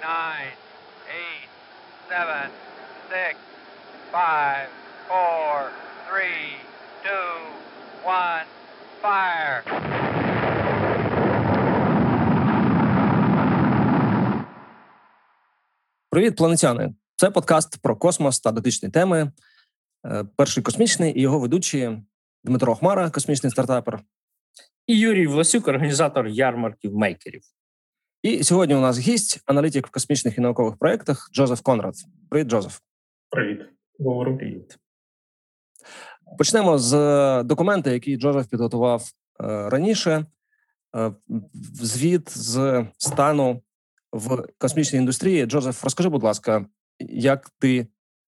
nine, eight, seven, six, five, four, three, two, one, fire. Привіт, планетяни! Це подкаст про космос та дотичні теми. Е, перший космічний і його ведучі Дмитро Хмара, космічний стартапер. І Юрій Власюк, організатор ярмарків мейкерів. І сьогодні у нас гість, аналітик в космічних і наукових проєктах Джозеф Конрад. Привіт, Джозеф. Привіт, говорю. Привіт. Почнемо з е, документа, який Джозеф підготував е, раніше. Е, звіт з стану в космічній індустрії. Джозеф, розкажи, будь ласка, як ти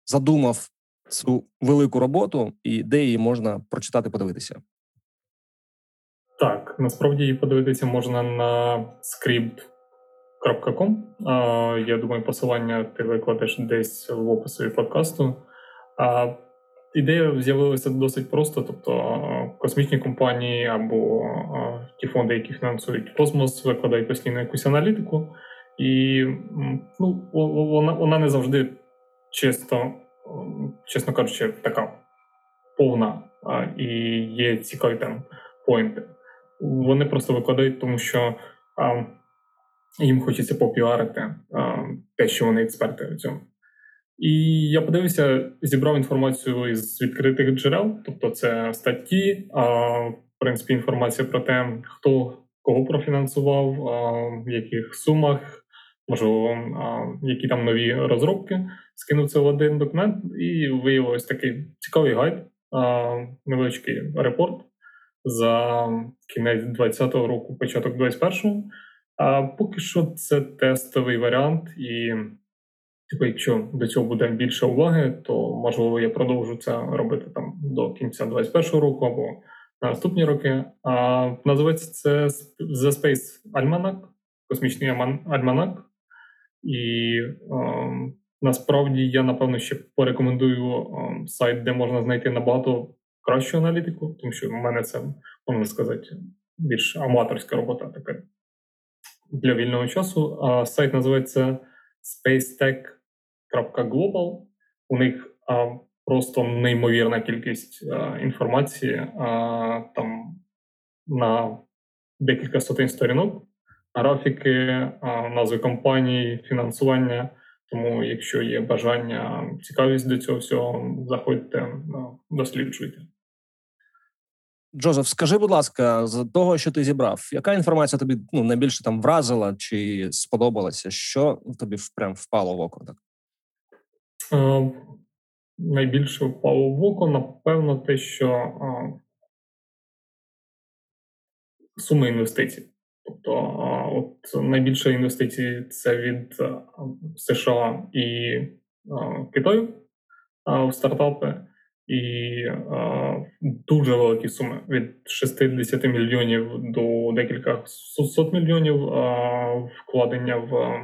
задумав цю велику роботу і де її можна прочитати, подивитися? Так, насправді її подивитися можна на script.com. Я думаю, посилання ти викладеш десь в описі подкасту. Ідея з'явилася досить просто, тобто космічні компанії або ті фонди, які фінансують космос, викладають постійно якусь аналітику, і ну, вона вона не завжди чисто, чесно кажучи, така повна і є цікаві там поінти. Вони просто викладають, тому що а, їм хочеться попіарити а, те, що вони експерти у цьому. І я подивився, зібрав інформацію із відкритих джерел, тобто це статті, а, в принципі, інформація про те, хто кого профінансував, а, в яких сумах, можливо, а, які там нові розробки. Скинув це в один документ, і виявилось такий цікавий гайд, а, невеличкий репорт за кінець 20-го року, початок 21-го. А поки що це тестовий варіант, і типу, якщо до цього буде більше уваги, то можливо я продовжу це робити там до кінця 21-го року або на наступні роки. А називається це The Space Almanac, космічний альманак. І е, насправді я напевно ще порекомендую е, сайт, де можна знайти набагато кращу аналітику, тому що в мене це, можна сказати, більш аматорська робота така для вільного часу. А сайт називається spacetech.global. У них а, просто неймовірна кількість а, інформації а, там на декілька сотень сторінок, графіки, назви компаній, фінансування. Тому, якщо є бажання, цікавість до цього всього, заходьте, досліджуйте. Джозеф, скажи, будь ласка, з того, що ти зібрав, яка інформація тобі ну, найбільше там вразила чи сподобалася? Що тобі прям впало в око? Так? Е, найбільше впало в око, напевно, те, що е, суми інвестицій. Тобто, от найбільше інвестицій це від США і Китаю в стартапи і дуже великі суми від 60 мільйонів до декілька сот мільйонів вкладення в,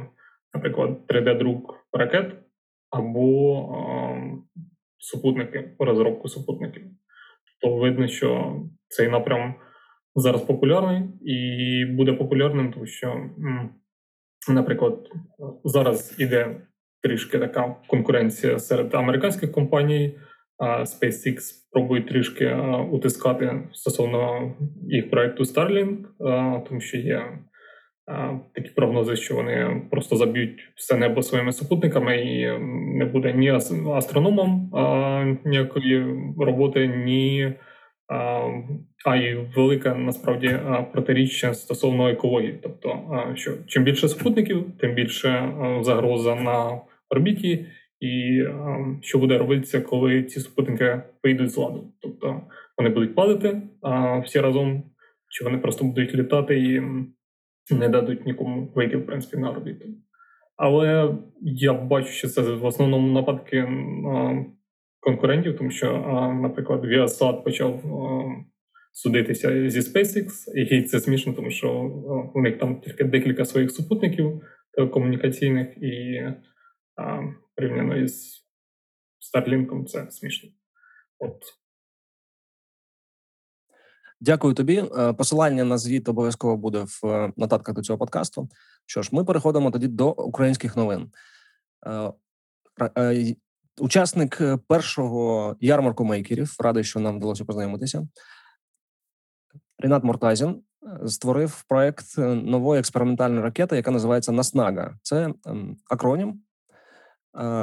наприклад, 3D-друк ракет або супутники, розробку супутників. То видно, що цей напрям зараз популярний і буде популярним, тому що, наприклад, зараз іде трішки така конкуренція серед американських компаній. SpaceX пробує трішки утискати стосовно їх проекту Starlink, тому що є такі прогнози, що вони просто заб'ють все небо своїми супутниками, і не буде ні астрономом ніякої роботи, ні а й велика насправді протиріччя стосовно екології. Тобто, що чим більше супутників, тим більше загроза на орбіті. І що буде робитися, коли ці супутники вийдуть з ладу? Тобто вони будуть падати всі разом, чи вони просто будуть літати і не дадуть нікому вийти в принципі на орбіту. Але я бачу, що це в основному нападки конкурентів, тому що, наприклад, Viasat почав судитися зі SpaceX, і це смішно, тому що у них там тільки декілька своїх супутників телекомунікаційних і порівняно із Starlink, це смішно. От. Дякую тобі. Е, посилання на звіт обов'язково буде в е, нотатках до цього подкасту. Що ж, ми переходимо тоді до українських новин. Учасник першого ярмарку мейкерів, радий, що нам вдалося познайомитися. Рінат Муртазін створив проект нової експериментальної ракети, яка називається Наснага. Це ем, акронім.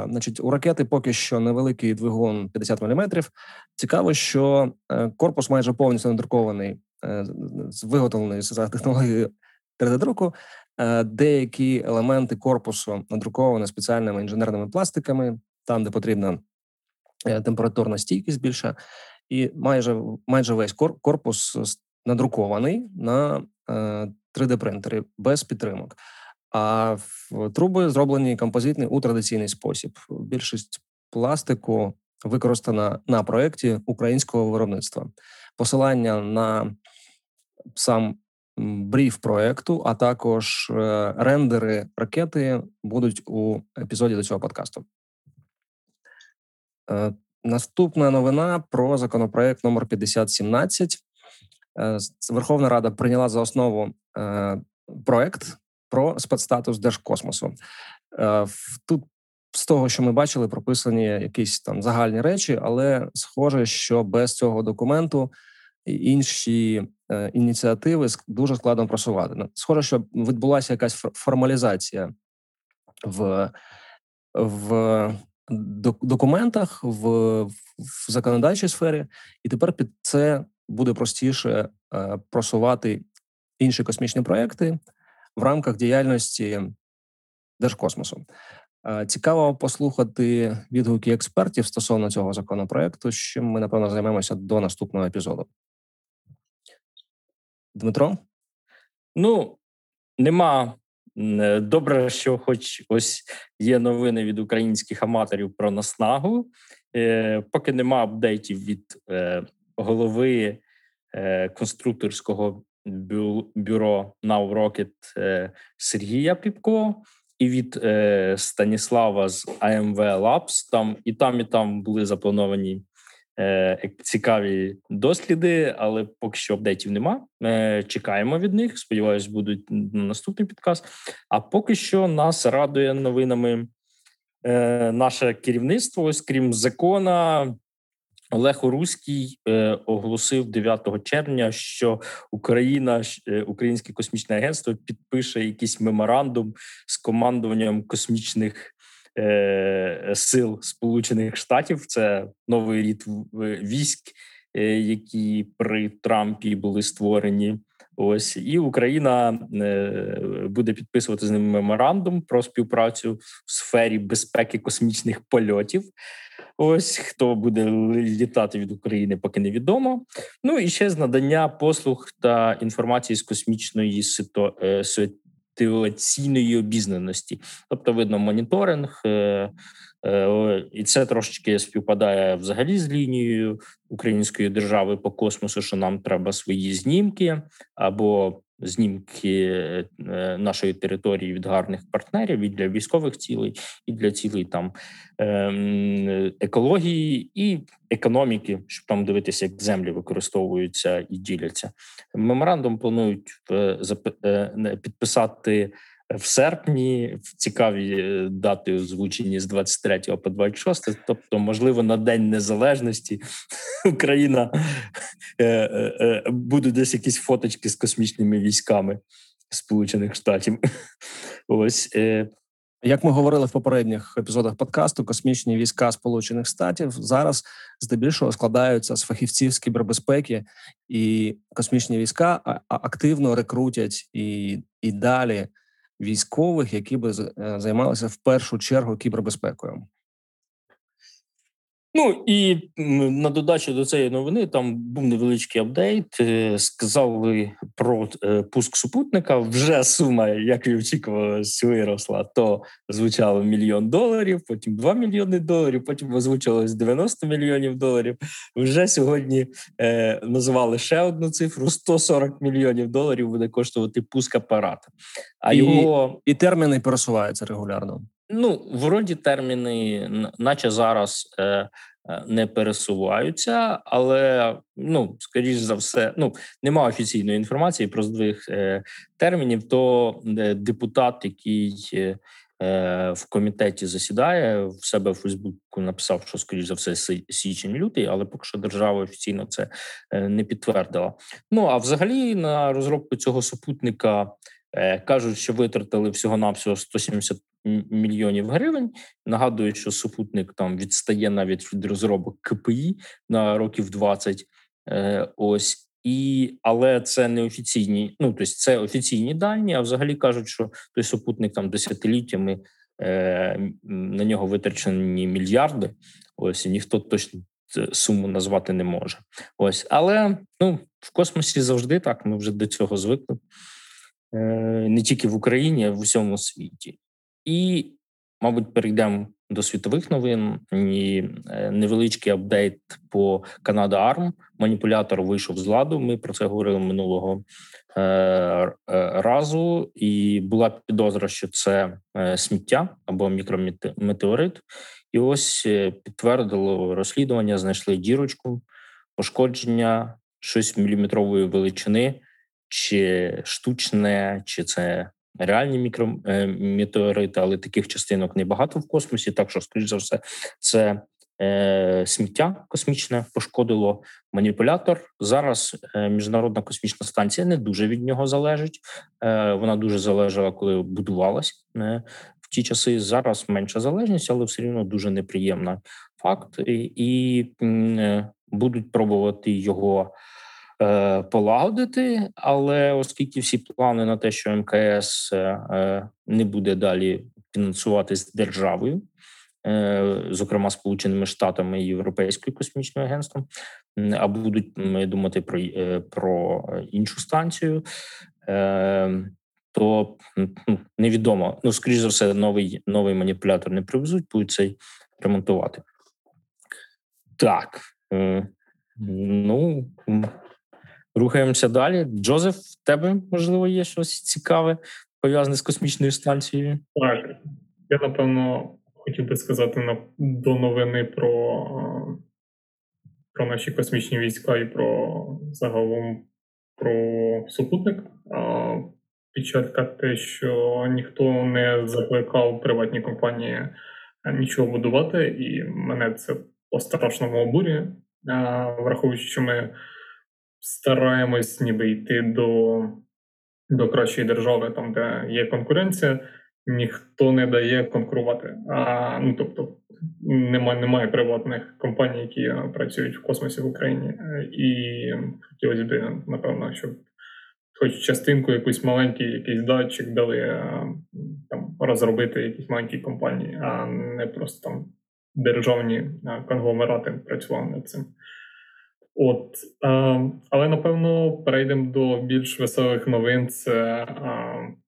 Значить, у ракети поки що невеликий двигун 50 мм. Цікаво, що е, корпус майже повністю надрукований, е, виготовлений за технологією 3D-друку. Е, деякі елементи корпусу надруковані спеціальними інженерними пластиками, там де потрібна температурна стійкість більша, і майже майже весь корпус надрукований на 3D-принтері без підтримок. А труби зроблені композитні у традиційний спосіб. Більшість пластику використана на проєкті українського виробництва. Посилання на сам бриф проекту, а також е, рендери ракети будуть у епізоді до цього подкасту. Е, наступна новина про законопроект номер 5017. Е, Верховна Рада прийняла за основу проект про спецстатус Держкосмосу. Е, тут з того, що ми бачили, прописані якісь там загальні речі, але схоже, що без цього документу інші е, ініціативи дуже складно просувати. Ну, схоже, що відбулася якась формалізація в в документах, в, в законодавчій сфері, і тепер під це буде простіше е, просувати інші космічні проекти в рамках діяльності Держкосмосу. Цікаво послухати відгуки експертів стосовно цього законопроекту. чим ми напевно займемося до наступного епізоду. Дмитро? Ну нема добре, що хоч ось є новини від українських аматорів про наснагу. Е, поки нема апдейтів від е, голови е, конструкторського бюро Now Rocket е, Сергія Піпко і від е, Станіслава з AMV Labs. Там і там, і там були заплановані е, цікаві досліди, але поки що апдейтів нема. Чекаємо від них. Сподіваюсь, будуть на наступний підказ. А поки що нас радує новинами. Наше керівництво, ось крім закона, Олег Оруський е, оголосив 9 червня, що Україна, е, Українське космічне агентство, підпише якийсь меморандум з командуванням космічних е, сил Сполучених Штатів. Це новий рід військ, е, які при Трампі були створені. Ось і Україна е, буде підписувати з ними меморандум про співпрацю в сфері безпеки космічних польотів. Ось хто буде літати від України, поки невідомо. Ну і ще з надання послуг та інформації з космічної сито... Ситуаційної обізнаності, тобто видно моніторинг, е, е, і це трошечки співпадає взагалі з лінією української держави по космосу, що нам треба свої знімки або знімки е, нашої території від гарних партнерів і для військових цілей, і для цілей там ем, екології і економіки, щоб там дивитися, як землі використовуються і діляться. Меморандум планують е, підписати в серпні в цікаві е, дати озвучені з 23 по 26, тобто, можливо, на День Незалежності Україна е, е, буде десь якісь фоточки з космічними військами Сполучених Штатів. Ось як ми говорили в попередніх епізодах подкасту, космічні війська Сполучених Штатів зараз здебільшого складаються з фахівців з кібербезпеки, і космічні війська активно рекрутять і, і далі військових, які би е, займалися в першу чергу кібербезпекою. Ну і на додачу до цієї новини там був невеличкий апдейт. Е, сказали про е, пуск супутника. Вже сума, як і очікувалось, виросла. То звучало мільйон доларів, потім 2 мільйони доларів. Потім озвучилось 90 мільйонів доларів. Вже сьогодні е, назвали ще одну цифру: 140 мільйонів доларів буде коштувати пуск апарата. А і, його і терміни пересуваються регулярно. Ну, вроді терміни, наче зараз е, не пересуваються, але ну скоріш за все, ну немає офіційної інформації про здвиг термінів. То депутат, який Е, в комітеті засідає в себе в Фейсбуку. Написав, що скоріш за все січень лютий, але поки що держава офіційно це е, не підтвердила. Ну а взагалі на розробку цього супутника е, кажуть, що витратили всього навсього 170 мільйонів гривень. Нагадую, що супутник там відстає навіть від розробок КПІ на років 20. Ось і але це не офіційні. Ну тобто це офіційні дані. А взагалі кажуть, що той супутник там десятиліттями е, на нього витрачені мільярди. Ось і ніхто точно суму назвати не може. Ось, але ну в космосі завжди так. Ми вже до цього звикли е, не тільки в Україні, а в усьому світі. І, мабуть, перейдемо до світових новин. І е, невеличкий апдейт по Канада Арм. Маніпулятор вийшов з ладу. Ми про це говорили минулого е, е, разу, і була підозра, що це сміття або мікрометеорит. І ось підтвердило розслідування, знайшли дірочку, пошкодження щось міліметрової величини, чи штучне, чи це реальні мікрометеорити, але таких частинок небагато в космосі. Так що, скоріш за все, це е, сміття космічне пошкодило маніпулятор. Зараз е, міжнародна космічна станція не дуже від нього залежить. Е, Вона дуже залежала, коли будувалась е, в ті часи. Зараз менша залежність, але все рівно дуже неприємна факт, і, і е, будуть пробувати його. Е, полагодити, але оскільки всі плани на те, що МКС е, е, не буде далі фінансуватись державою, зокрема Сполученими Штатами і Європейським космічним агентством, а будуть думати про про іншу станцію, то невідомо. Ну, скоріш за все, новий новий маніпулятор не привезуть, будуть цей ремонтувати. Так. Ну Рухаємося далі. Джозеф, в тебе можливо є щось цікаве пов'язане з космічною станцією? Так, я напевно хотів би сказати на до новини про про наші космічні війська і про загалом про супутник. Печатка те, що ніхто не закликав приватні компанії нічого будувати, і мене це по страшному обурює, враховуючи, що ми стараємось ніби йти до до кращої держави, там де є конкуренція, ніхто не дає конкурувати. А ну тобто немає немає приватних компаній, які працюють в космосі в Україні, і хотілося б, напевно, щоб. Хоч частинку якусь маленький якийсь датчик дали там розробити якісь маленькі компанії, а не просто там державні конгломерати працювали над цим. От, але напевно перейдемо до більш веселих новин. Це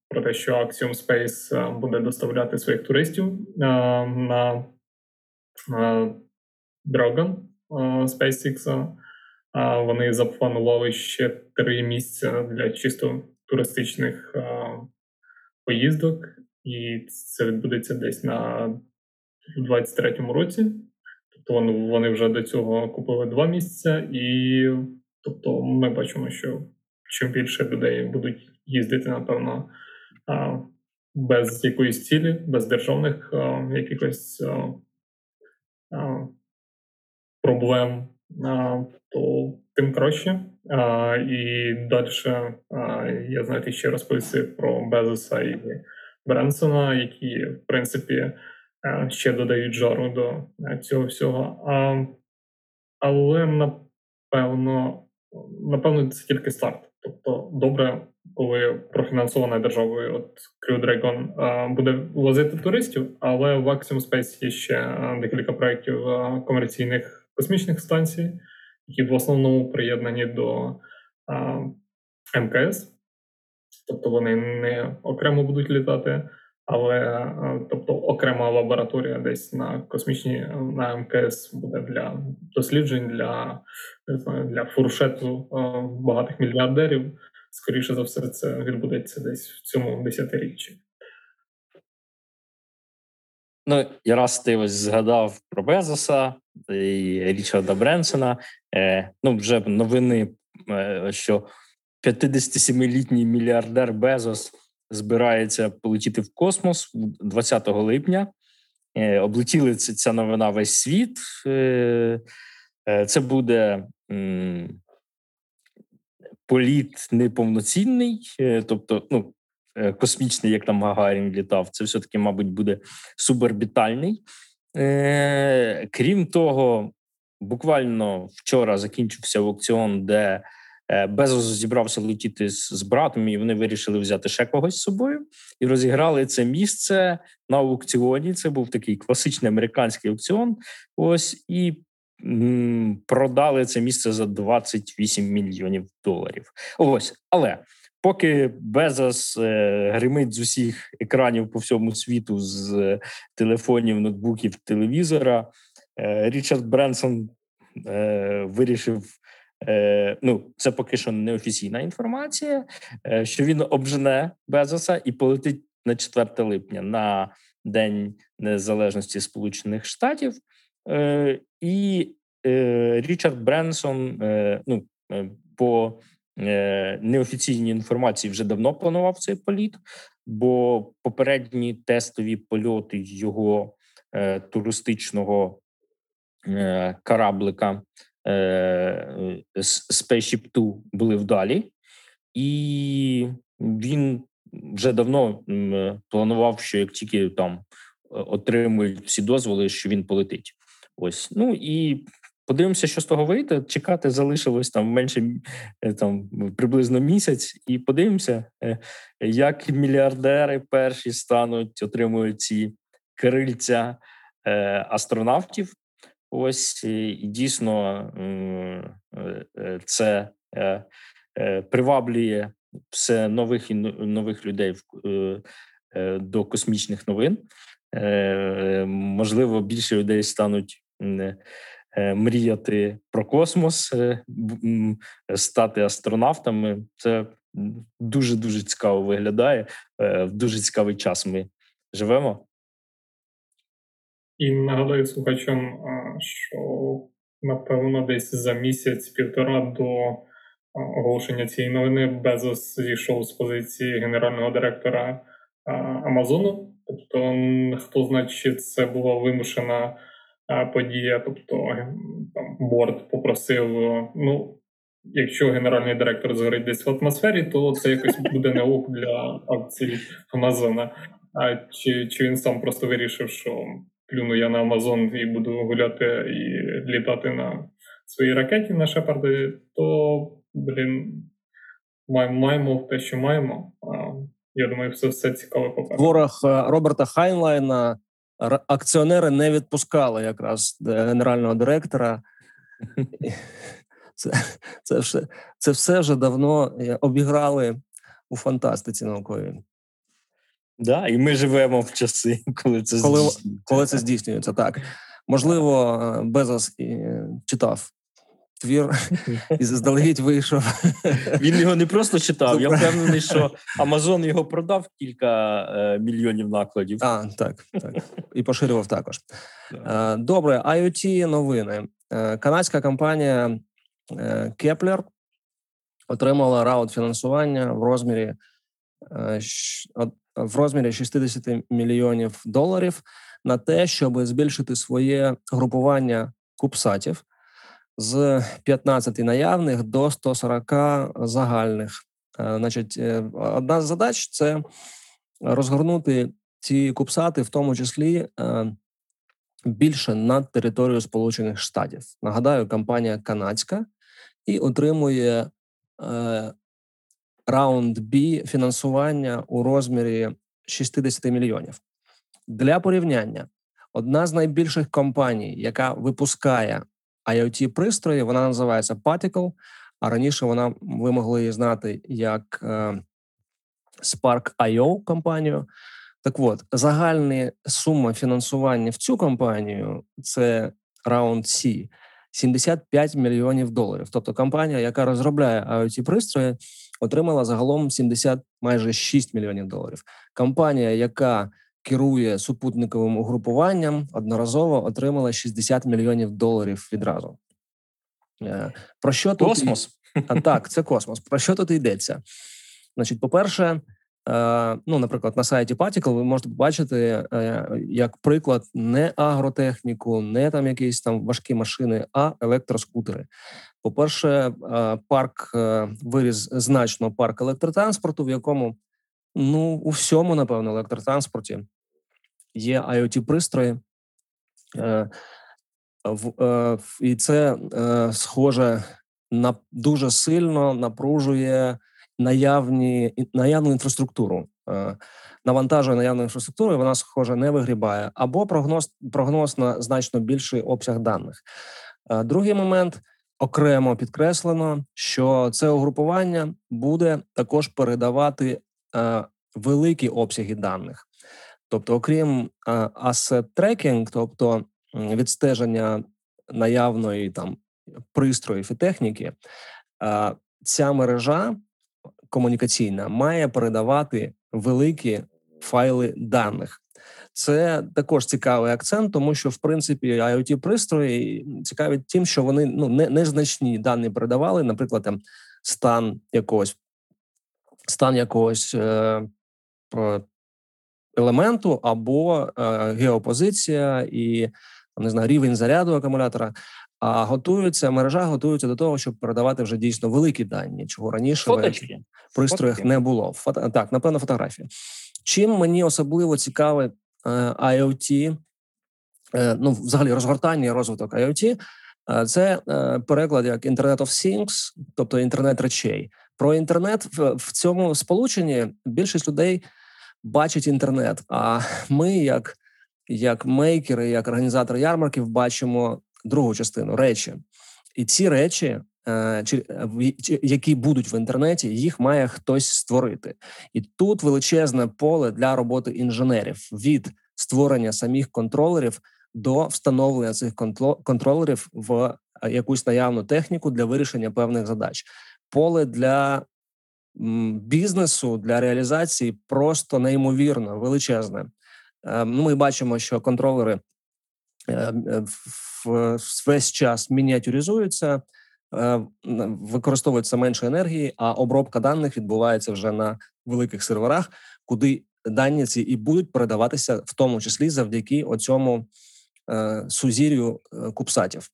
про те, що Axiom Space буде доставляти своїх туристів на Dragon SpaceX. Вони запланували ще три місця для чисто туристичних поїздок, і це відбудеться десь на 23-му році то вони вже до цього купили два місця, і тобто ми бачимо, що чим більше людей будуть їздити, напевно, без якоїсь цілі, без державних якихось проблем, то тим краще. І далі я знаєте, ще розповісти про Безоса і Бренсона, які в принципі. Е, ще додають жару до е, цього всього. А, Але напевно, напевно, це тільки старт. Тобто, добре, коли профінансована державою от Crew Dragon а, буде возити туристів, але в Axiom Space є ще декілька проєктів комерційних космічних станцій, які в основному приєднані до МКС. Тобто вони не окремо будуть літати. Але е, тобто окрема лабораторія десь на космічній на МКС буде для досліджень для для фуршету е, багатих мільярдерів. Скоріше за все, це відбудеться десь в цьому десятиріччі. Ну, і раз ти ось згадав про Безоса і Річарда Бренсона, е, ну вже новини, е, що 57-літній мільярдер Безос збирається полетіти в космос 20 липня. Е, облетіли ця новина весь світ. Е, е, це буде політ неповноцінний, тобто, ну, космічний, як там Гагарін літав, це все-таки, мабуть, буде суборбітальний. Крім того, буквально вчора закінчився аукціон, де Безос зібрався летіти з, братом, і вони вирішили взяти ще когось з собою і розіграли це місце на аукціоні. Це був такий класичний американський аукціон. Ось і продали це місце за 28 мільйонів доларів. Ось, але Поки Безос е, гримить з усіх екранів по всьому світу, з е, телефонів, ноутбуків, телевізора, е, Річард Бренсон вирішив. Ну, це поки що неофіційна інформація, що він обжене Безоса і полетить на 4 липня на День Незалежності Сполучених Штатів. І Річард Бренсон ну, по Е, неофіційній інформації вже давно планував цей політ, бо попередні тестові польоти його е, туристичного е, кораблика е, Spaceship 2 були вдалі, і він вже давно планував, що як тільки там отримують всі дозволи, що він полетить. Ось ну і Подивимося, що з того вийде. Чекати залишилось там менше е, там приблизно місяць, і подивимося, е, як мільярдери перші стануть, отримують ці крильця е, астронавтів. Ось і дійсно це приваблює все нових і нових людей до космічних новин. Можливо, більше людей стануть Е, мріяти про космос, е, стати астронавтами. Це дуже дуже цікаво виглядає. Е, в дуже цікавий час ми живемо. І нагадаю слухачам, що напевно десь за місяць-півтора до оголошення цієї новини Безос зійшов з позиції генерального директора Амазону. Тобто, хто знає, чи це була вимушена подія. Тобто там борт попросив: ну, якщо генеральний директор згорить десь в атмосфері, то це якось буде не ок для акцій Амазона. А чи, чи він сам просто вирішив, що плюну я на Амазон і буду гуляти і літати на своїй ракеті на Шепарді, то блін. Маємо те, що маємо. Я думаю, все все цікаво попереду. Ворог е, Роберта Хайнлайна акціонери не відпускали якраз генерального директора. Це це, все це все вже давно е, обіграли у фантастиці науковій. Да, і ми живемо в часи, коли це коли, здійснюється. Коли це здійснюється, так. Можливо, е, Безос читав твір і заздалегідь вийшов. Він його не просто читав. Я впевнений, що Амазон його продав кілька е, мільйонів накладів. А, так, так. І поширював також. Е, добре, IoT новини. Е, канадська компанія е, Kepler отримала раунд фінансування в розмірі е, в розмірі 60 мільйонів доларів на те, щоб збільшити своє групування кубсатів з 15 наявних до 140 загальних. Е, значить, е, одна з задач це розгорнути ці кубсати, в тому числі е, більше над територією Сполучених Штатів. Нагадаю, компанія канадська і отримує раунд B фінансування у розмірі 60 мільйонів. Для порівняння одна з найбільших компаній, яка випускає iot пристрої. Вона називається Particle, а раніше вона ви могли її знати як е, Spark.io компанію. Так от, загальна сума фінансування в цю компанію це раунд C, 75 мільйонів доларів. Тобто компанія, яка розробляє iot пристрої, отримала загалом 70 майже 6 мільйонів доларів. Компанія, яка керує супутниковим угрупуванням, одноразово отримала 60 мільйонів доларів відразу. Е, про що тут космос? А, так, це космос. Про що тут йдеться? Значить, по-перше, е, ну, наприклад, на сайті Particle ви можете побачити е, як приклад не агротехніку, не там якісь там важкі машини, а електроскутери. По-перше, парк виріс значно парк електротранспорту, в якому ну у всьому, напевно, електротранспорті є iot пристрої. І це схоже на дуже сильно напружує наявні наявну інфраструктуру. Навантажує наявну інфраструктуру, і вона схоже не вигрібає, або прогноз прогноз на значно більший обсяг даних. Другий момент окремо підкреслено, що це угрупування буде також передавати великі обсяги даних. Тобто, окрім asset tracking, тобто відстеження наявної там пристроїв і техніки, ця мережа комунікаційна має передавати великі файли даних. Це також цікавий акцент, тому що в принципі iot пристрої цікаві тим, що вони ну не незначні дані передавали, наприклад, там стан якогось стан якогось е, елементу або е, геопозиція і не знаю, рівень заряду акумулятора. А готуються мережа, готується до того, щоб передавати вже дійсно великі дані, чого раніше в пристроях не було. Фото, так, напевно, фотографії. Чим мені особливо цікаве е, IoT, е, ну взагалі розгортання і розвиток IoT, е, це е, переклад як Internet of Things, тобто інтернет речей. Про інтернет в, в цьому сполученні більшість людей бачить інтернет. А ми, як як мейкери, як організатори ярмарків, бачимо другу частину речі. І ці речі, е, які будуть в інтернеті, їх має хтось створити. І тут величезне поле для роботи інженерів від створення самих контролерів до встановлення цих контролерів в е, якусь наявну техніку для вирішення певних задач. Поле для бізнесу для реалізації просто неймовірно величезне. Е, ну, ми бачимо, що контролери е, весь час мініатюризуються, е, використовується менше енергії, а обробка даних відбувається вже на великих серверах, куди дані ці і будуть передаватися, в тому числі завдяки оцьому сузір'ю кубсатів.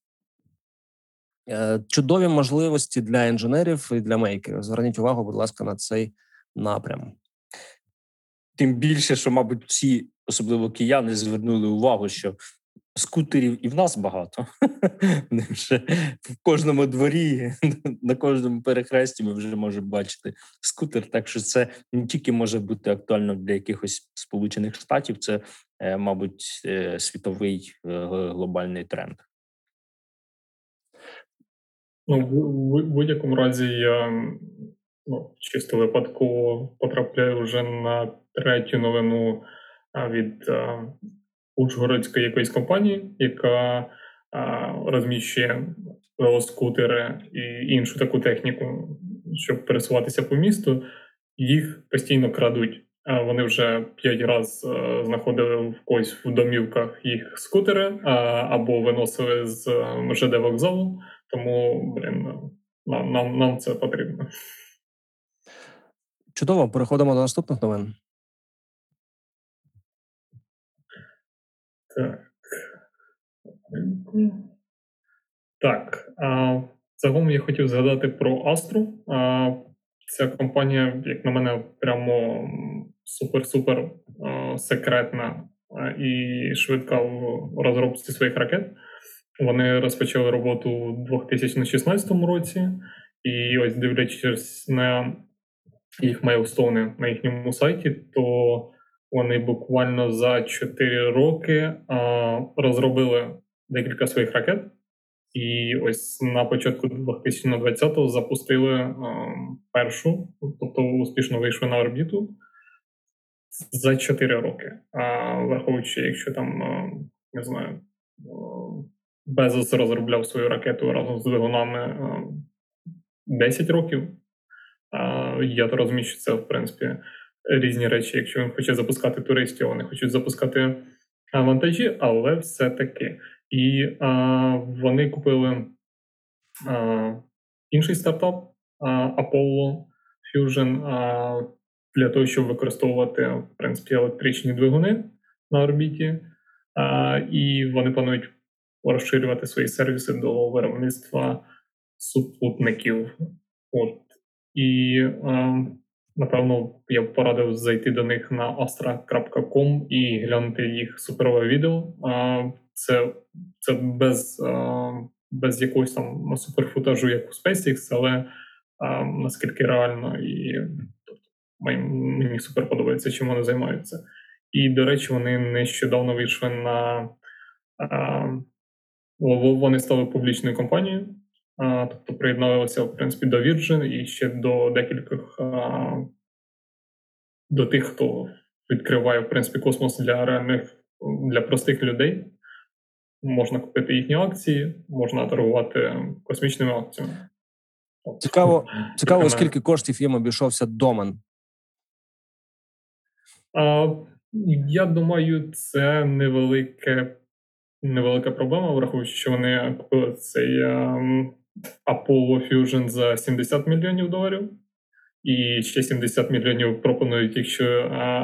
Е, чудові можливості для інженерів і для мейкерів. Зверніть увагу, будь ласка, на цей напрям. Тим більше, що, мабуть, всі, особливо кияни, звернули увагу, що скутерів і в нас багато. вже в кожному дворі, на кожному перехресті ми вже можемо бачити скутер. Так що це не тільки може бути актуально для якихось сполучених штатів, це, е, мабуть, е, світовий глобальний тренд. Ну, в будь-якому разі я ну, чисто випадково потрапляю вже на третю новину від Ужгородської якоїсь компанії, яка а, розміщує велоскутери і іншу таку техніку, щоб пересуватися по місту. Їх постійно крадуть. Вони вже п'ять разів знаходили в когось в домівках їх скутери або виносили з ЖД вокзалу. Тому блин, нам, нам, нам це потрібно. Чудово, переходимо до наступних новин. Так. Так. А, Загалом я хотів згадати про Астру. А, Ця компанія, як на мене, прямо супер-супер секретна і швидка в розробці своїх ракет. Вони розпочали роботу у 2016 році, і ось дивлячись на їх мейлстони на їхньому сайті, то вони буквально за 4 роки розробили декілька своїх ракет. І ось на початку 2020-го запустили першу, тобто успішно вийшли на орбіту за 4 роки. А враховуючи, якщо там не знаю. Безос розробляв свою ракету разом з двигунами 10 років. Я то розумію, що це, в принципі, різні речі. Якщо він хоче запускати туристів, вони хочуть запускати вантажі, але все-таки. І а, вони купили а, інший стартап Apollo Fusion а, для того, щоб використовувати в принципі електричні двигуни на орбіті, а, і вони планують розширювати свої сервіси до виробництва супутників. От. І а, напевно я б порадив зайти до них на astra.com і глянути їх суперове відео. Це це без без якогось там суперфутажу, як у SpaceX, але наскільки реально і мені супер подобається, чим вони займаються. І, до речі, вони нещодавно вийшли на вони стали публічною компанією, тобто приєдналися в принципі до Virgin і ще до декількох до тих, хто відкриває в принципі космос для реальних для простих людей. Можна купити їхні акції, можна торгувати космічними акціями. Цікаво, цікаво, скільки коштів їм обійшовся домен. А, Я думаю, це невелике, невелика проблема, враховуючи, що вони купили цей um, Apollo Fusion за 70 мільйонів доларів. І ще 70 мільйонів пропонують, якщо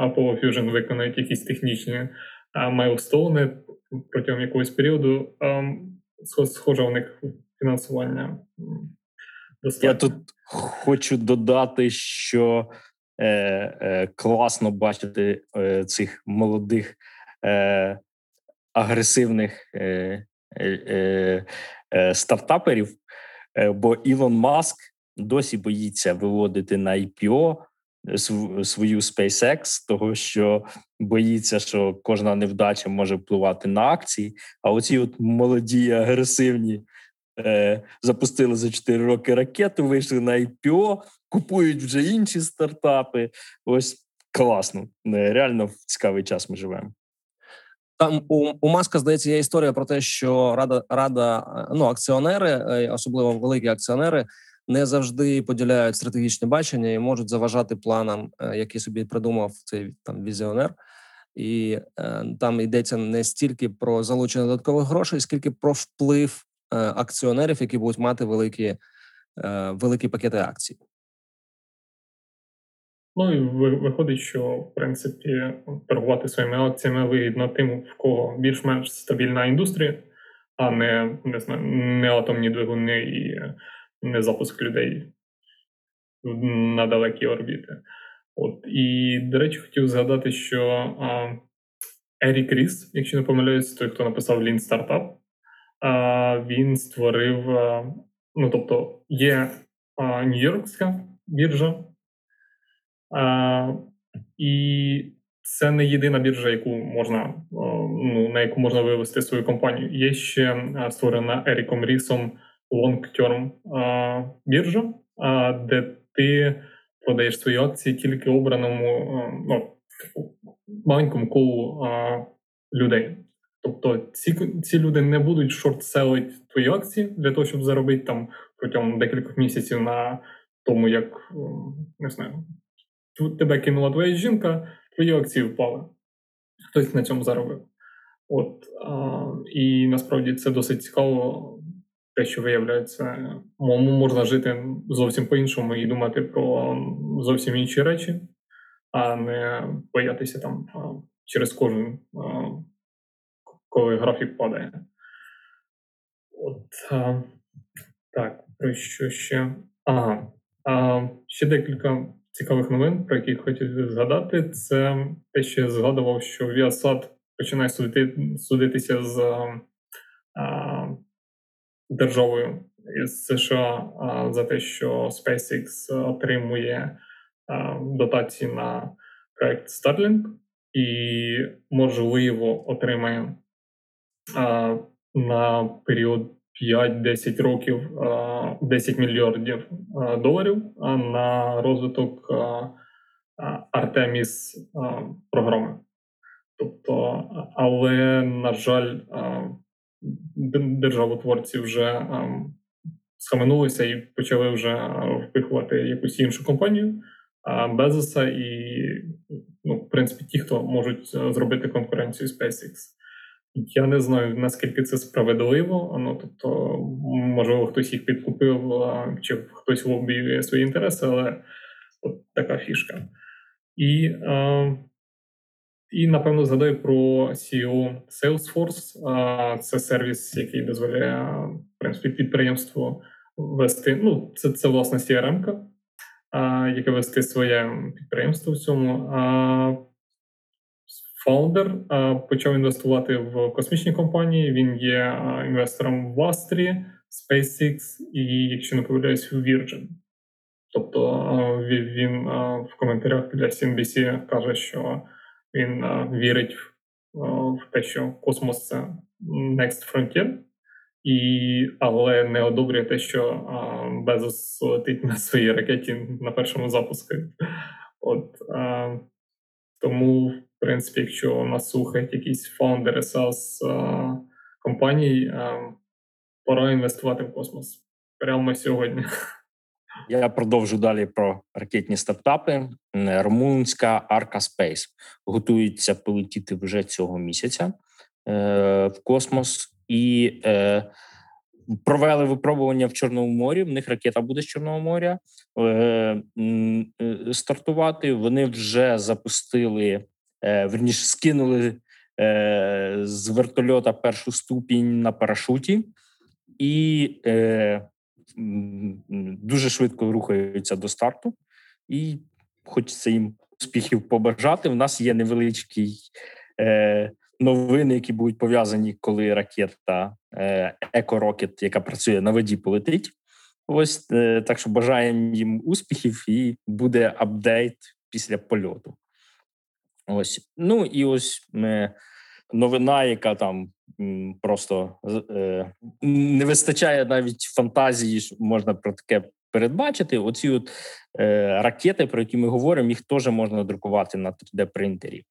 Apollo Fusion виконають якісь технічні майлстоуни протягом якогось періоду. Схоже, у них фінансування. Достатньо. Я тут хочу додати, що е, е, класно бачити е, цих молодих е, агресивних е, е, е, стартаперів, бо Ілон Маск досі боїться виводити на IPO свою SpaceX, того що боїться, що кожна невдача може впливати на акції. А оці от молоді, агресивні е, запустили за 4 роки ракету, вийшли на IPO, купують вже інші стартапи. Ось класно. Е, реально в цікавий час ми живемо. Там у у Маска здається є історія про те, що рада рада ну акціонери, е, особливо великі акціонери, не завжди поділяють стратегічне бачення і можуть заважати планам, е, які собі придумав цей там візіонер. І е, там йдеться не стільки про залучення додаткових грошей, скільки про вплив е, акціонерів, які будуть мати великі е, великі пакети акцій. Ну і виходить, що в принципі торгувати своїми акціями вигідно тим, в кого більш-менш стабільна індустрія, а не не знаю, не атомні двигуни і не запуск людей на далекі орбіти. От І, до речі, хотів згадати, що а, Ерік Ріс, якщо не помиляюсь, той, хто написав Lean Startup, а, він створив. А, ну, тобто, є Нью-Йоркська біржа, а, і це не єдина біржа, яку можна, ну, на яку можна вивести свою компанію. Є ще створена Еріком Рісом long-term біржа, де ти продаєш свої акції тільки обраному ну, маленькому колу людей. Тобто ці ці люди не будуть шортселити твої акції для того, щоб заробити там протягом декількох місяців на тому, як не знаю, тебе кинула твоя жінка, твої акції впали. Хтось на цьому заробив. От а, І насправді це досить цікаво те, що виявляється, можна жити зовсім по-іншому і думати про зовсім інші речі, а не боятися там через кожен, коли графік падає. От так, про що ще? Ага. А, Ще декілька цікавих новин, про які хотів згадати. Це те, що я згадував, що Viasat починає судити, судитися з а, державою із США за те, що SpaceX отримує дотації на проект Starlink і можливо отримає на період 5-10 років 10 мільярдів доларів на розвиток Artemis програми. Тобто, але на жаль, державотворці вже схаменулися і почали вже впихувати якусь іншу компанію. Безоса і, ну, в принципі, ті, хто можуть зробити конкуренцію SpaceX. Я не знаю, наскільки це справедливо. Ну, тобто, можливо, хтось їх підкупив, чи хтось лобіює свої інтереси, але от така фішка. І і напевно згадаю про CEO Salesforce. Це сервіс, який дозволяє в принципі підприємству вести. Ну, це це власне CRM, яке вести своє підприємство в цьому. Фаундер почав інвестувати в космічні компанії. Він є інвестором в Астрі, SpaceX і, якщо не помиляюсь, Virgin. Тобто він в коментарях для CNBC каже, що він вірить в те, що космос це next frontier, і, але не одобрює те, що Безос летить на своїй ракеті на першому запуску. От тому, принципі, якщо нас слухають якісь фаундери SaaS компаній, пора інвестувати в космос прямо сьогодні. Я продовжу далі про ракетні стартапи. Румунська Арка Space готується полетіти вже цього місяця е, в космос і е, провели випробування в Чорному морі. В них ракета буде з Чорного моря е, е, стартувати. Вони вже запустили, е, верніше скинули е, з вертольота першу ступінь на парашуті і. Е, дуже швидко рухаються до старту, і хочеться їм успіхів побажати. У нас є невеличкий е, новини, які будуть пов'язані, коли ракета е, Eco Rocket, яка працює на воді, полетить. Ось е, так що бажаємо їм успіхів, і буде апдейт після польоту. Ось, ну і ось новина, яка там просто е, не вистачає навіть фантазії, що можна про таке передбачити. Оці от е, ракети, про які ми говоримо, їх теж можна друкувати на 3D-принтері.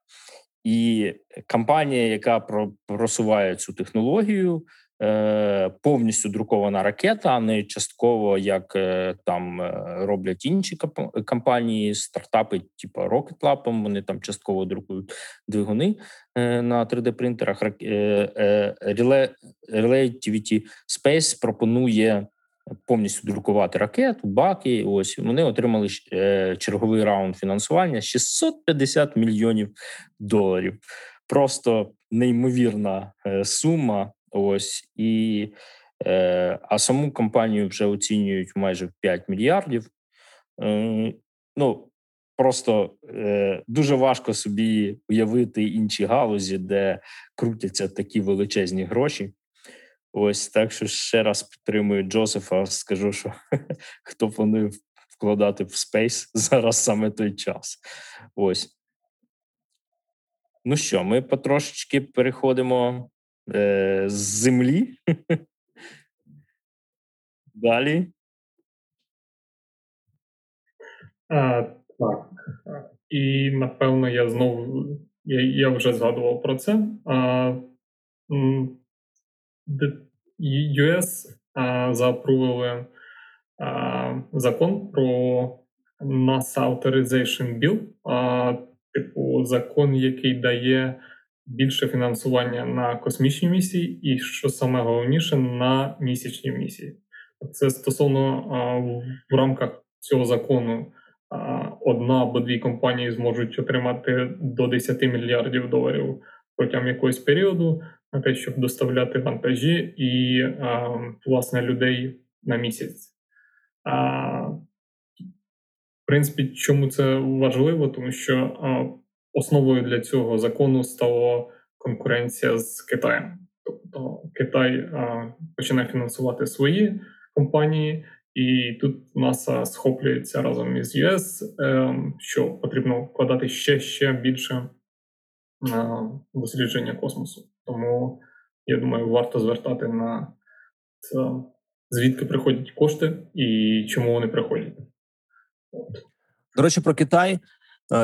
І компанія, яка просуває цю технологію, Е, повністю друкована ракета, а не частково, як е, там е, роблять інші компанії, стартапи, типу Rocket Lab, Вони там частково друкують двигуни на 3D-принтерах. Relativity Space пропонує повністю друкувати ракету, баки. Ось вони отримали черговий раунд фінансування 650 мільйонів доларів. Просто неймовірна сума. Ось і е, а саму компанію вже оцінюють майже в 5 мільярдів. Е, Ну просто е, дуже важко собі уявити інші галузі, де крутяться такі величезні гроші. Ось так що ще раз підтримую Джозефа. Скажу, що хто планує вкладати в space зараз саме той час. Ось. Ну що, ми потрошечки переходимо е, з землі. Далі. А, Так. І напевно я знову я я вже згадував про це. А, US а, заапрували а, закон про NASA Authorization Bill, а, типу закон, який дає більше фінансування на космічні місії, і що саме головніше на місячні місії. Це стосовно в рамках цього закону. Одна або дві компанії зможуть отримати до 10 мільярдів доларів протягом якогось періоду на те, щоб доставляти вантажі і власне людей на місяць. В принципі, чому це важливо? Тому що основою для цього закону стала конкуренція з Китаєм. Тобто Китай а, починає фінансувати свої компанії, і тут НАСА схоплюється разом із ЄС, е, що потрібно вкладати ще ще більше на дослідження космосу. Тому я думаю, варто звертати на це, звідки приходять кошти і чому вони приходять. От. До речі, про Китай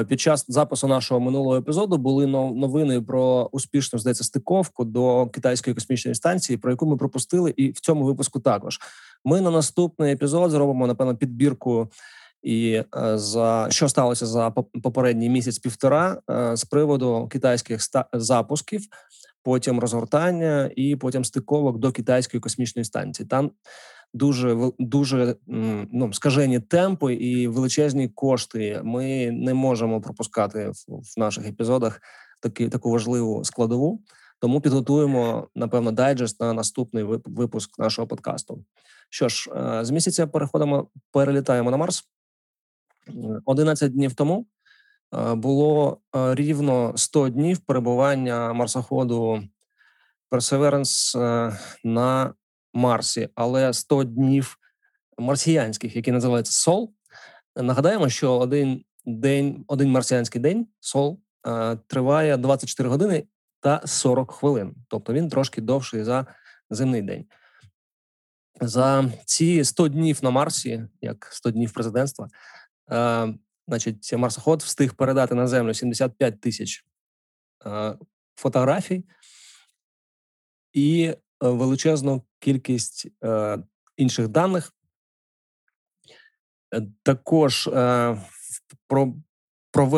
під час запису нашого минулого епізоду були новини про успішну здається стиковку до китайської космічної станції, про яку ми пропустили, і в цьому випуску також ми на наступний епізод зробимо напевно підбірку І за що сталося за попередній місяць-півтора з приводу китайських запусків, потім розгортання і потім стиковок до китайської космічної станції. Там дуже дуже ну, скажені темпи і величезні кошти. Ми не можемо пропускати в, наших епізодах такі таку важливу складову. Тому підготуємо напевно дайджест на наступний випуск нашого подкасту. Що ж, е, з місяця переходимо, перелітаємо на Марс. 11 днів тому е, було е, рівно 100 днів перебування марсоходу Perseverance на Марсі, але 100 днів марсіянських, які називаються Сол. Нагадаємо, що один день, один марсіанський день Сол триває 24 години та 40 хвилин. Тобто він трошки довший за земний день. За ці 100 днів на Марсі, як 100 днів президентства, е, значить, марсоход встиг передати на землю 75 тисяч е, фотографій і величезну кількість е, інших даних. Також е, про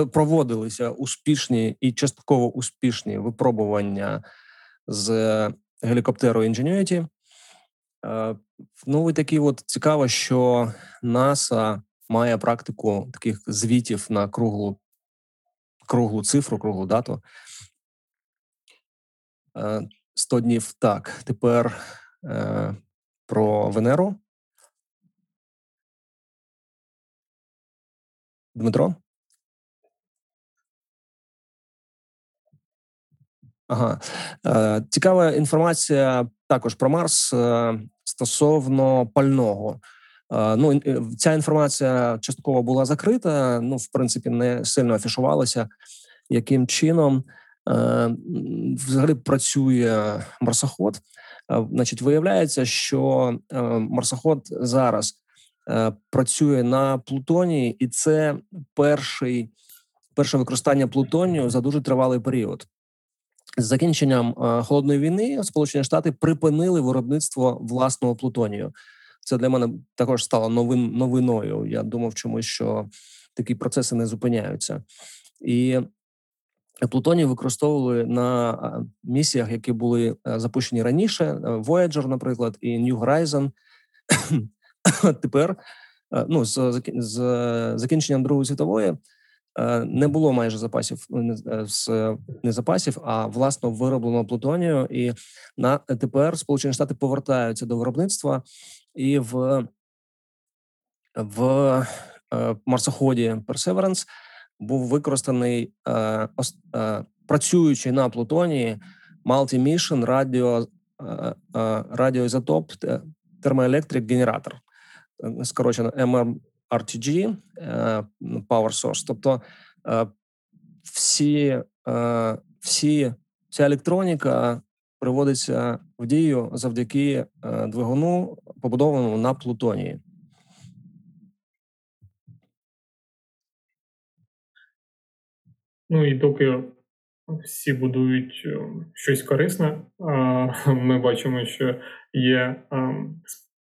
проводилися успішні і частково успішні випробування з гелікоптеру Ingenuity. Е, ну і такі от цікаво, що НАСА має практику таких звітів на круглу круглу цифру, круглу дату. 100 е, днів. Так, тепер е, про Венеру. Дмитро? Ага. Е, Цікава інформація також про Марс е, стосовно пального. Ну, Ця інформація частково була закрита, ну, в принципі, не сильно афішувалася, яким чином взагалі працює марсоход. Е, значить, виявляється, що е, марсоход зараз е, працює на Плутоні, і це перший перше використання Плутонію за дуже тривалий період. З закінченням холодної війни Сполучені Штати припинили виробництво власного плутонію. Це для мене також стало новин новиною. Я думав, чомусь що такі процеси не зупиняються, і плутоній використовували на е, місіях, які були е, запущені раніше: Voyager, наприклад, і New Horizon. Тепер ну з, з закінченням Другої світової Е, не було майже запасів е, з не запасів, а власно виробленого плутонію. І на тепер Сполучені Штати повертаються до виробництва і в в е, марсоході Perseverance був використаний працюючи на плутонії Multi-Mission радіо радіоізотоп термоелектрик генератор, скорочено МР. RTG е, Power Source. Тобто е, всі, е, всі вся електроніка приводиться в дію завдяки двигуну, побудованому на Плутонії. Ну і доки всі будують щось корисне, ми бачимо, що є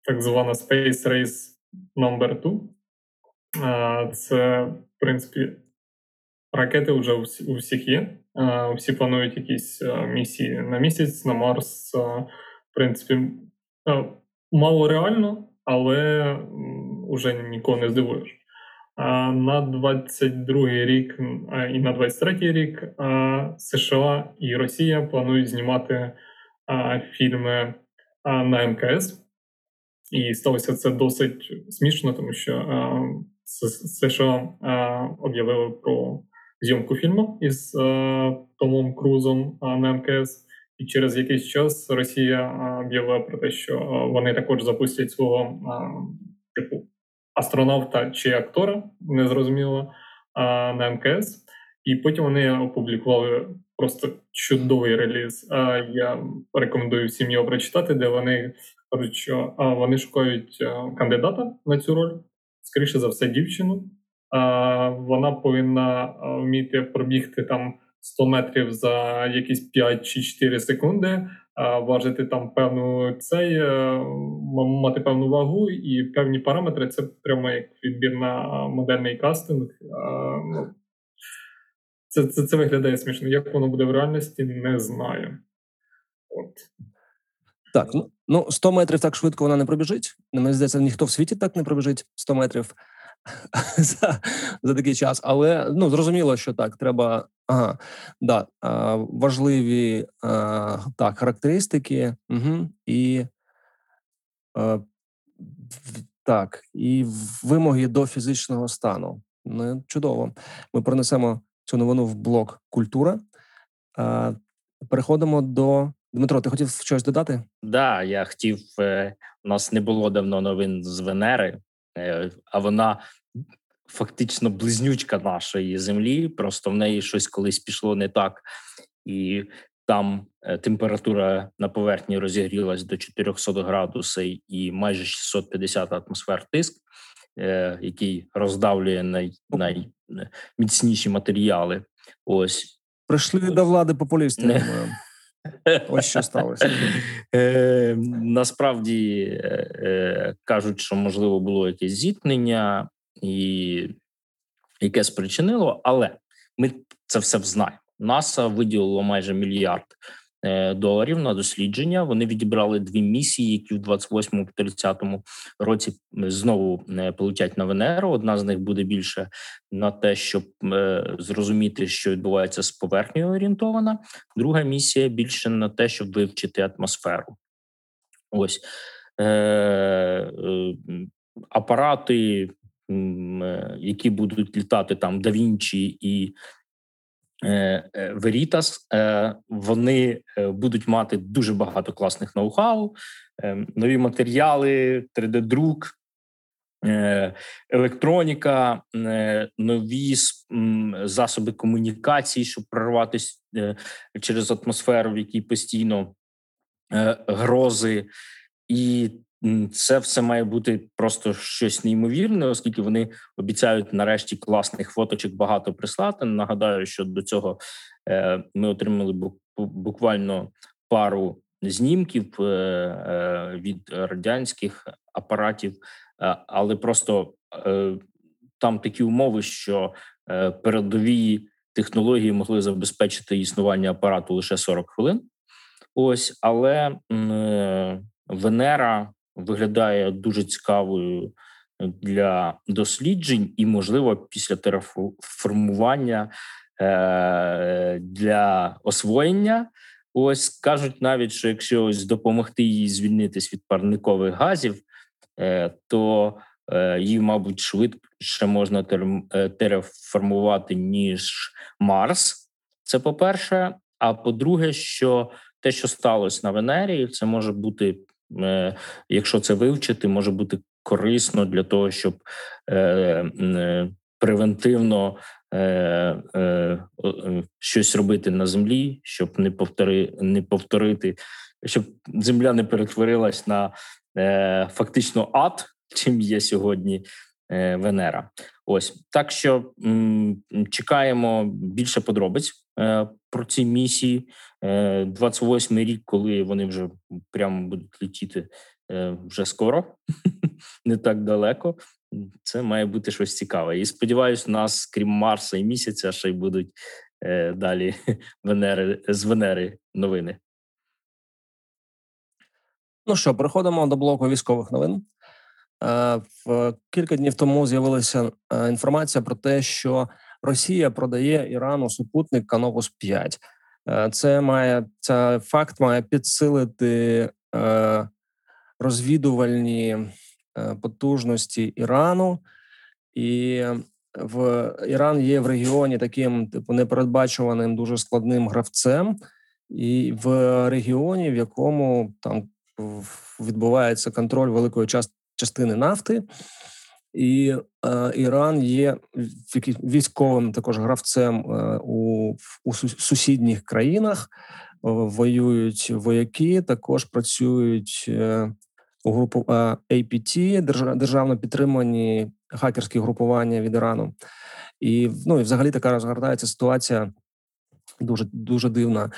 так звана Space Race Number 2, це, в принципі, ракети вже у всіх є. Всі планують якісь місії на місяць, на Марс. В принципі, мало реально, але вже нікого не здивуєш. На 22-й рік і на 23-й рік США і Росія планують знімати фільми на МКС. І сталося це досить смішно, тому що США об'явили про зйомку фільму із Томом Крузом на МКС, і через якийсь час Росія об'явила про те, що вони також запустять свого астронавта чи актора, незрозуміло, на МКС. І потім вони опублікували просто чудовий реліз. Я рекомендую всім його прочитати, де вони кажуть, що вони шукають кандидата на цю роль скоріше за все, дівчину. Вона повинна вміти пробігти там 100 метрів за якісь 5 чи 4 секунди, важити там певну цей, мати певну вагу і певні параметри. Це прямо як відбір на модельний кастинг. Ну, це це, це виглядає смішно. Як воно буде в реальності, не знаю. От. Так, ну ну 100 метрів так швидко вона не пробіжить. Мені здається, ніхто в світі так не пробіжить 100 метрів за за такий час. Але ну зрозуміло, що так, треба ага, да, важливі так, характеристики угу, і так, і вимоги до фізичного стану. Ну, Чудово. Ми пронесемо цю новину в блок культура. Переходимо до Дмитро. Ти хотів щось додати? Да, я хотів. Е, у нас не було давно новин з Венери, а вона фактично близнючка нашої землі. Просто в неї щось колись пішло не так, і там е, температура на поверхні розігрілась до 400 градусів і майже 650 атмосфер тиск, який роздавлює най, найміцніші матеріали. Ось прийшли до влади популісти. Ось що сталося. Е, Насправді е, е, кажуть, що можливо було якесь зіткнення, і яке спричинило, але ми це все знаємо. НАСА виділило майже мільярд доларів на дослідження. Вони відібрали дві місії, які в 28-30 році знову е, полетять на Венеру. Одна з них буде більше на те, щоб е, зрозуміти, що відбувається з поверхнею орієнтована. Друга місія більше на те, щоб вивчити атмосферу. Ось е, апарати. Які будуть літати там да Вінчі і Е, е, Veritas, е, вони будуть мати дуже багато класних ноу-хау, нові матеріали, 3D-друк, електроніка, нові засоби комунікації, щоб прорватися через атмосферу, в якій постійно грози, і це все має бути просто щось неймовірне, оскільки вони обіцяють нарешті класних фоточок багато прислати. Нагадаю, що до цього е, ми отримали буквально пару знімків е, е, від радянських апаратів, але просто там такі умови, що передові технології могли забезпечити існування апарату лише 40 хвилин. Ось, але Венера виглядає дуже цікавою для досліджень, і, можливо, після тераформування е, для освоєння. Ось кажуть навіть, що якщо ось допомогти їй звільнитись від парникових газів, е, то е, її, мабуть, швидше можна тереформувати, ніж Марс. Це по-перше. А по-друге, що те, що сталося на Венері, це може бути Е, якщо це вивчити, може бути корисно для того, щоб е, е, превентивно щось робити на землі, щоб не повтори, не повторити, щоб земля не перетворилась на фактично ад, чим є сьогодні. Венера, ось так що м, чекаємо більше подробиць е, про ці місії. 28-й е, рік, коли вони вже прямо будуть летіти е, вже скоро, не так далеко. Це має бути щось цікаве. І сподіваюся, у нас, крім Марса і місяця, ще й будуть е, далі Венери з Венери новини. Ну що, переходимо до блоку військових новин. В кілька днів тому з'явилася інформація про те, що Росія продає Ірану супутник Канопус 5 Е, це має це факт має підсилити е, розвідувальні е, потужності Ірану, і в Іран є в регіоні таким типу непередбачуваним, дуже складним гравцем, і в регіоні, в якому там відбувається контроль великої частини нафти. І е, Іран є військовим також гравцем е, у у сусідніх країнах. Воюють вояки, також працюють е, у групу APT, державно підтримані хакерські групування від Ірану. І ну і взагалі така розгортається ситуація Дуже дуже дивна.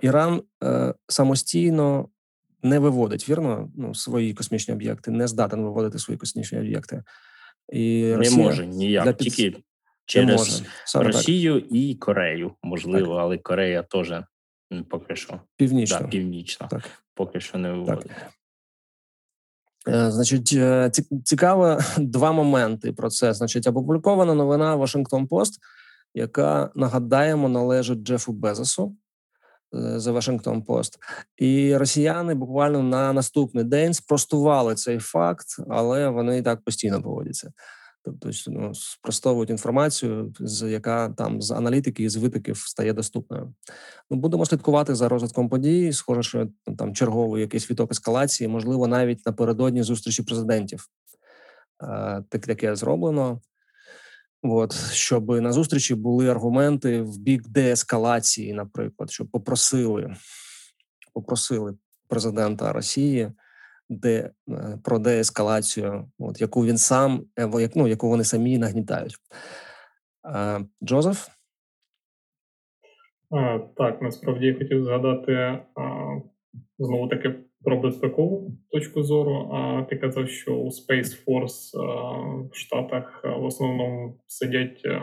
Іран е, самостійно не виводить вірно ну, свої космічні об'єкти, не здатен виводити свої космічні об'єкти. І Не може ніяк, для під... тільки через Росію так. і Корею, можливо, так. але Корея теж поки що північна. Да, північна. Так. Поки що не виводить. Е, значить, е, цікаво два моменти про це. Значить, опублікована новина Washington Post, яка нагадаємо належить Джефу Безосу. The Washington Post. і росіяни буквально на наступний день спростували цей факт, але вони і так постійно поводяться. Тобто ну, спростовують інформацію, з яка там з аналітики і з витоків стає доступною. Ну будемо слідкувати за розвитком подій. Схоже, що там черговий якийсь віток ескалації, можливо, навіть напередодні зустрічі президентів. Так таке зроблено. От щоб на зустрічі були аргументи в бік деескалації, наприклад, щоб попросили попросили президента Росії де е, про деескалацію, от яку він сам е, ну, яку вони самі нагнітають. Джозеф? А, Так, насправді я хотів згадати знову таки про безпекову точку зору. А ти казав, що у Space Force в Штатах в основному сидять е,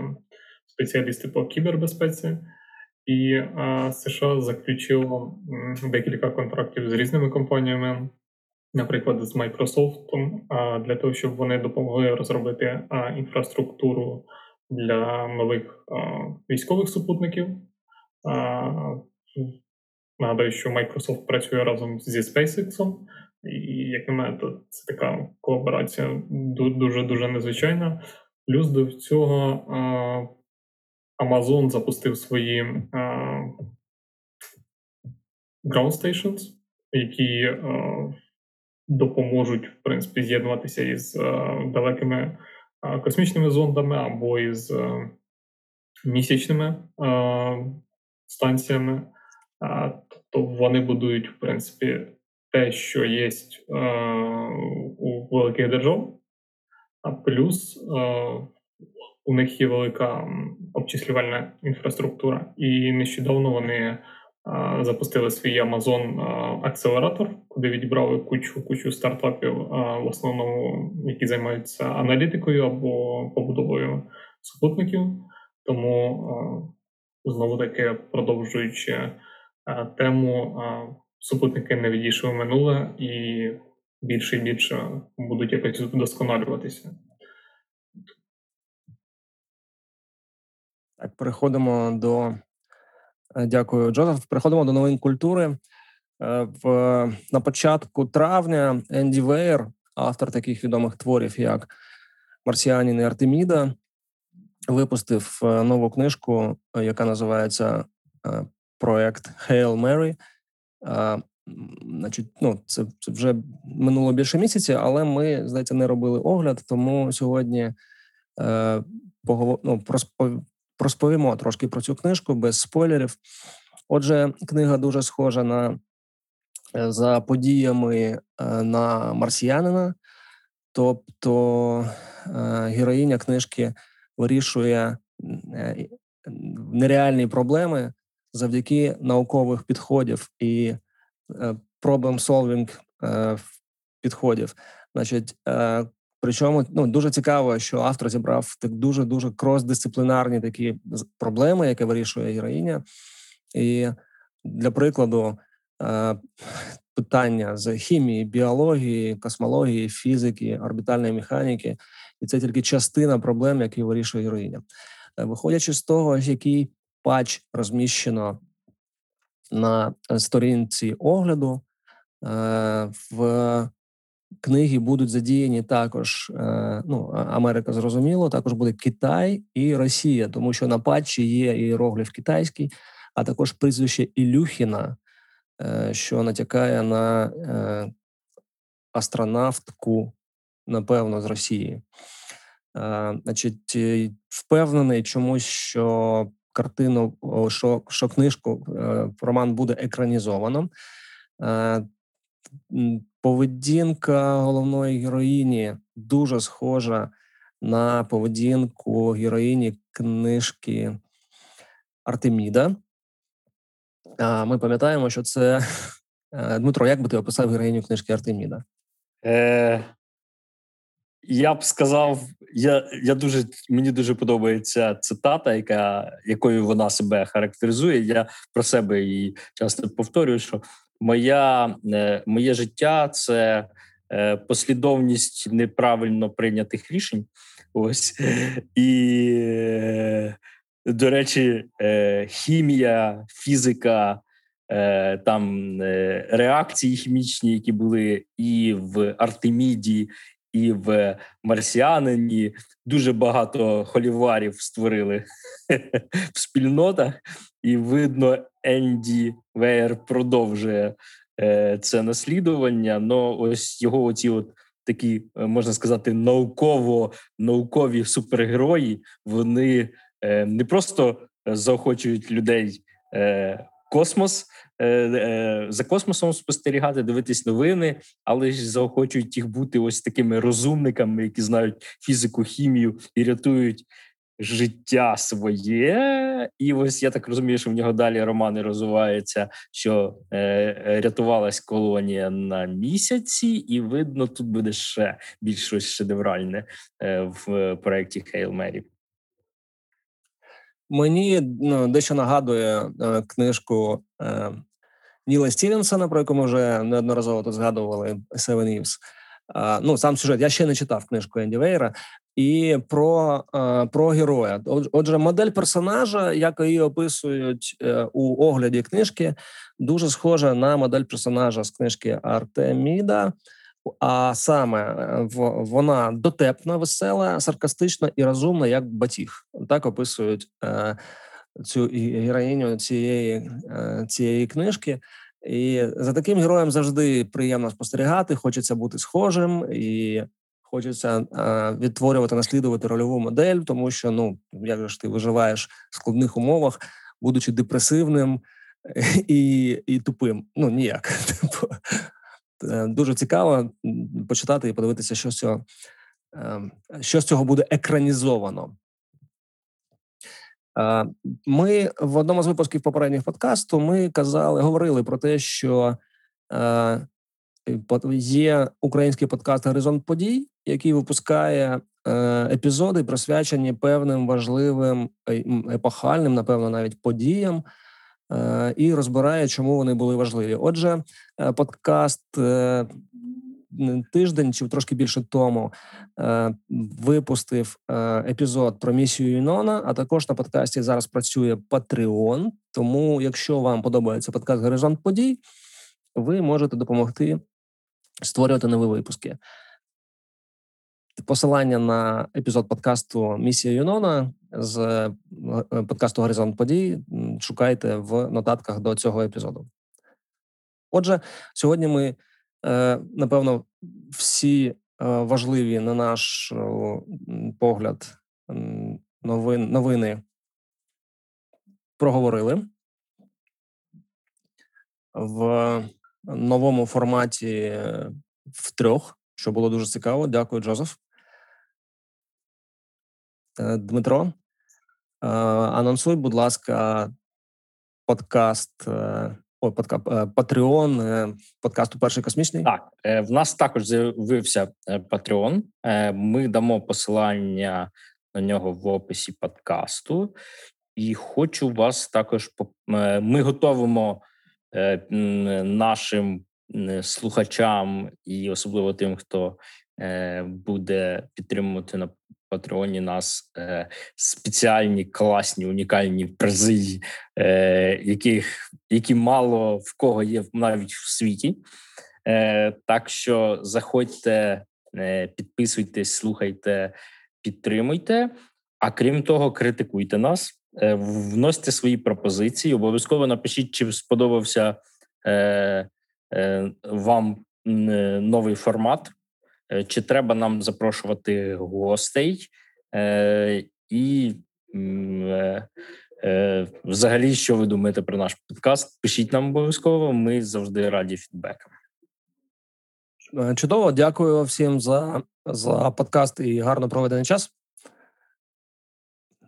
спеціалісти по кібербезпеці, і США заключило декілька контрактів з різними компаніями. Наприклад, з Microsoft, для того, щоб вони допомогли розробити інфраструктуру для нових військових супутників. Нагадаю, що Microsoft працює разом зі SpaceX, і як на мене, то це така колаборація дуже дуже незвичайна. Плюс до цього Amazon запустив свої ground stations, які допоможуть в принципі з'єднуватися із далекими космічними зондами або із місячними станціями. Тобто вони будують, в принципі, те, що є у великих держав, а плюс у них є велика обчислювальна інфраструктура, і нещодавно вони запустили свій Amazon акселератор, куди відібрали кучу кучу стартапів, в основному які займаються аналітикою або побудовою супутників. Тому знову таки продовжуючи тему супутники не відійшли в минуле і більше і більше будуть якось вдосконалюватися. Так, переходимо до е, дякую, Джозеф. Переходимо до новин культури. Е, в на початку травня Енді Вейер, автор таких відомих творів, як Марсіанін і Артеміда, випустив е, нову книжку, яка називається проект Hail Mary. Значить, ну це це вже минуло більше місяці, але ми здається не робили огляд. Тому сьогодні е, поговор, ну, розповімо трошки про цю книжку без спойлерів. Отже, книга дуже схожа на е, за подіями е, на марсіянина, тобто е, героїня книжки вирішує нереальні проблеми завдяки наукових підходів і problem solving підходів. Значить, Причому ну дуже цікаво, що автор зібрав так дуже дуже крос-дисциплінарні такі проблеми, які вирішує героїня. І для прикладу, е, питання з хімії, біології, космології, фізики, орбітальної механіки, і це тільки частина проблем, які вирішує героїня. Е, виходячи з того, який патч розміщено на сторінці огляду, е, в книги будуть задіяні також. Е, ну Америка зрозуміло, також буде Китай і Росія, тому що на патчі є іерогліф китайський, а також прізвище Ілюхіна, е, що натякає на е, астронавтку, напевно, з Росії. Значить, впевнений чомусь, що картину, що що книжку роман буде екранізовано поведінка головної героїні дуже схожа на поведінку героїні книжки Артеміда. ми пам'ятаємо, що це Дмитро. Як би ти описав героїню книжки Артеміда? Е, Я б сказав, я я дуже мені дуже подобається цитата, яка якою вона себе характеризує. Я про себе її часто повторюю, що моя, е, моє життя це е, послідовність неправильно прийнятих рішень. Ось і, е, до речі, хімія, фізика. Там реакції хімічні, які були і в Артеміді, і в Марсіанині дуже багато холіварів створили в спільнотах, і видно, Енді Вейер продовжує е, це наслідування. Ну ось його оці от такі е, можна сказати науково наукові супергерої. Вони е, не просто заохочують людей космос е, е, за космосом спостерігати, дивитись новини, але ж заохочують їх бути ось такими розумниками, які знають фізику, хімію і рятують. Життя своє, і ось я так розумію, що в нього далі романи розвиваються, що е, рятувалась колонія на місяці, і видно, тут буде ще більш щось шедевральне в проєкті Хейл Мері. Мені ну, дещо нагадує е, книжку е, Ніла Стівенсона, про яку ми вже неодноразово тут згадували Seven. Е, ну, сам сюжет. Я ще не читав книжку Енді Вейра. І про е, про героя. Отже, модель персонажа, як її описують у огляді книжки, дуже схожа на модель персонажа з книжки Артеміда. А саме е, вона дотепна, весела, саркастична і розумна, як батіг. Так описують е, цю героїню цієї е, цієї книжки. І за таким героєм завжди приємно спостерігати. Хочеться бути схожим і хочеться е, відтворювати, наслідувати рольову модель, тому що ну як ж ти виживаєш в складних умовах, будучи депресивним і і тупим. Ну ніяк. Е, дуже цікаво почитати і подивитися, що з цього ем, що з цього буде екранізовано. Е, ми в одному з випусків попередніх подкасту ми казали, говорили про те, що е, є український подкаст Горизонт подій, який випускає епізоди, присвячені певним важливим епохальним, напевно, навіть подіям і розбирає, чому вони були важливі. Отже, е, подкаст е, тиждень чи трошки більше тому випустив епізод про місію Юнона. А також на подкасті зараз працює Patreon. Тому, якщо вам подобається подкаст Горизонт подій, ви можете допомогти створювати нові випуски. Посилання на епізод подкасту Місія Юнона з е, подкасту Горизонт подій шукайте в нотатках до цього епізоду. Отже, сьогодні ми, е, напевно, всі е, важливі на наш погляд новин, новини проговорили в новому форматі в трьох, що було дуже цікаво. Дякую, Джозеф. Дмитро, Анонсуй, будь ласка, подкаст. Е, ой, подка, Патреон е, подкасту Перший космічний. Так, е, в нас також з'явився Патреон. Ми дамо посилання на нього в описі подкасту. І хочу вас також ми готовимо нашим слухачам і особливо тим, хто буде підтримувати на Патреоні нас е, спеціальні класні унікальні призи, е, яких які мало в кого є навіть в світі. Е, Так що заходьте, е, підписуйтесь, слухайте, підтримуйте. А крім того, критикуйте нас, е, вносьте свої пропозиції. Обов'язково напишіть, чи сподобався е, е, вам новий формат. Е, чи треба нам запрошувати гостей? Е, І е, взагалі, що ви думаєте про наш подкаст? Пишіть нам обов'язково. Ми завжди раді фідбекам. Чудово, дякую всім за, за подкаст і гарно проведений час.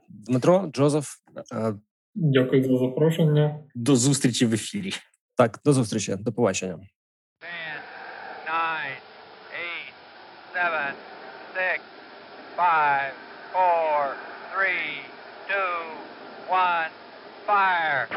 Дмитро, Джозеф, Дякую за запрошення. До зустрічі в ефірі. Так, до зустрічі, до побачення. five, four, three, two, one, fire.